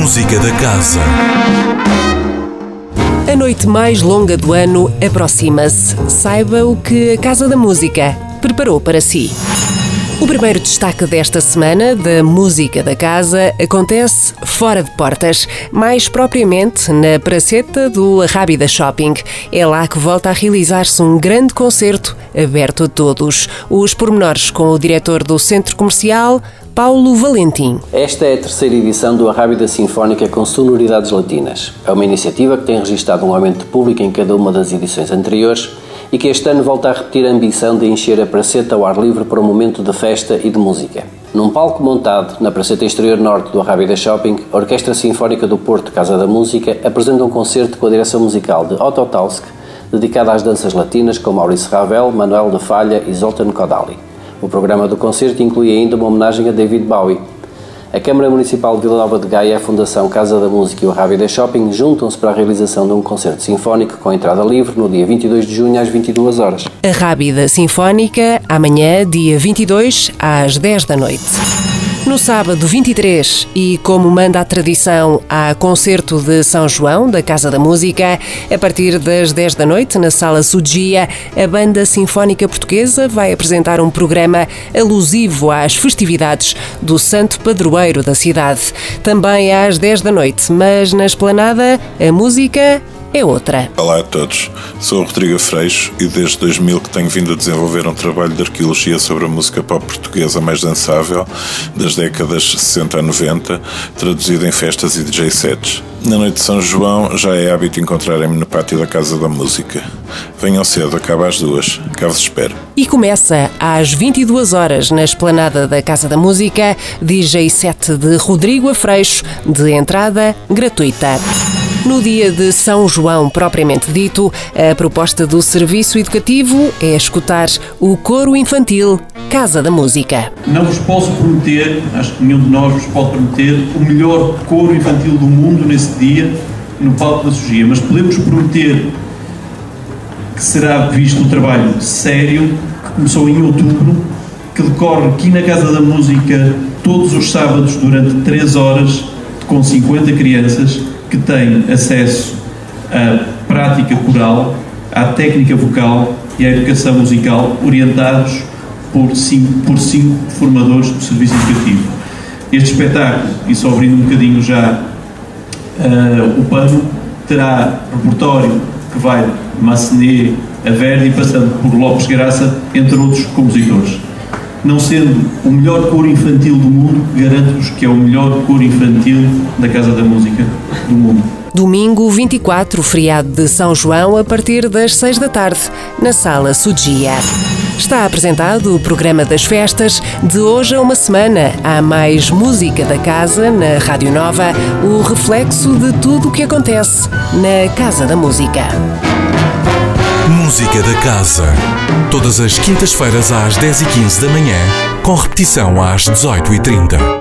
Música da Casa. A noite mais longa do ano aproxima-se. Saiba o que a Casa da Música preparou para si. O primeiro destaque desta semana da música da casa acontece fora de portas, mais propriamente na praceta do Rábida Shopping. É lá que volta a realizar-se um grande concerto aberto a todos. Os pormenores com o diretor do Centro Comercial, Paulo Valentim. Esta é a terceira edição do Arrábida Sinfónica com sonoridades latinas. É uma iniciativa que tem registrado um aumento de público em cada uma das edições anteriores e que este ano volta a repetir a ambição de encher a praceta ao ar livre para um momento de festa e de música. Num palco montado na praceta exterior norte do Arrábida Shopping, a Orquestra Sinfónica do Porto Casa da Música apresenta um concerto com a direção musical de Otto Talsk, dedicada às danças latinas com Maurice Ravel, Manuel de Falha e Zoltan Kodaly. O programa do concerto inclui ainda uma homenagem a David Bowie, a Câmara Municipal de Vila Nova de Gaia, a Fundação Casa da Música e o Rábida Shopping juntam-se para a realização de um concerto sinfónico com entrada livre no dia 22 de junho às 22 horas. A Rábida Sinfónica, amanhã, dia 22, às 10 da noite. No sábado 23, e como manda a tradição, há concerto de São João, da Casa da Música. A partir das 10 da noite, na Sala Sudia, a Banda Sinfónica Portuguesa vai apresentar um programa alusivo às festividades do Santo Padroeiro da cidade. Também às 10 da noite, mas na esplanada, a música é outra. Olá a todos, sou o Rodrigo Freixo e desde 2000 que tenho vindo a desenvolver um trabalho de arqueologia sobre a música pop portuguesa mais dançável, das décadas 60 a 90, traduzido em festas e DJ sets. Na noite de São João já é hábito encontrarem-me no pátio da Casa da Música. Venham cedo, acaba às duas. Cá vos espero. E começa às 22 horas na esplanada da Casa da Música, DJ set de Rodrigo Afreixo, de entrada gratuita. No dia de São João, propriamente dito, a proposta do Serviço Educativo é escutar o coro infantil Casa da Música. Não vos posso prometer, acho que nenhum de nós vos pode prometer, o melhor coro infantil do mundo nesse dia, no palco da Sugia, mas podemos prometer que será visto um trabalho sério, que começou em outubro, que decorre aqui na Casa da Música todos os sábados durante 3 horas, com 50 crianças que têm acesso à prática coral, à técnica vocal e à educação musical, orientados por cinco, por cinco formadores do Serviço Educativo. Este espetáculo, e só abrindo um bocadinho já uh, o pano, terá repertório que vai de Massenet a Verdi, passando por Lopes Graça, entre outros compositores. Não sendo o melhor coro infantil do mundo, garanto-vos que é o melhor coro infantil da Casa da Música do mundo. Domingo 24, feriado de São João, a partir das 6 da tarde, na Sala Sudia. Está apresentado o programa das festas. De hoje a uma semana, há mais música da casa na Rádio Nova, o reflexo de tudo o que acontece na Casa da Música. Música da Casa. Todas as quintas-feiras às 10h15 da manhã, com repetição às 18h30.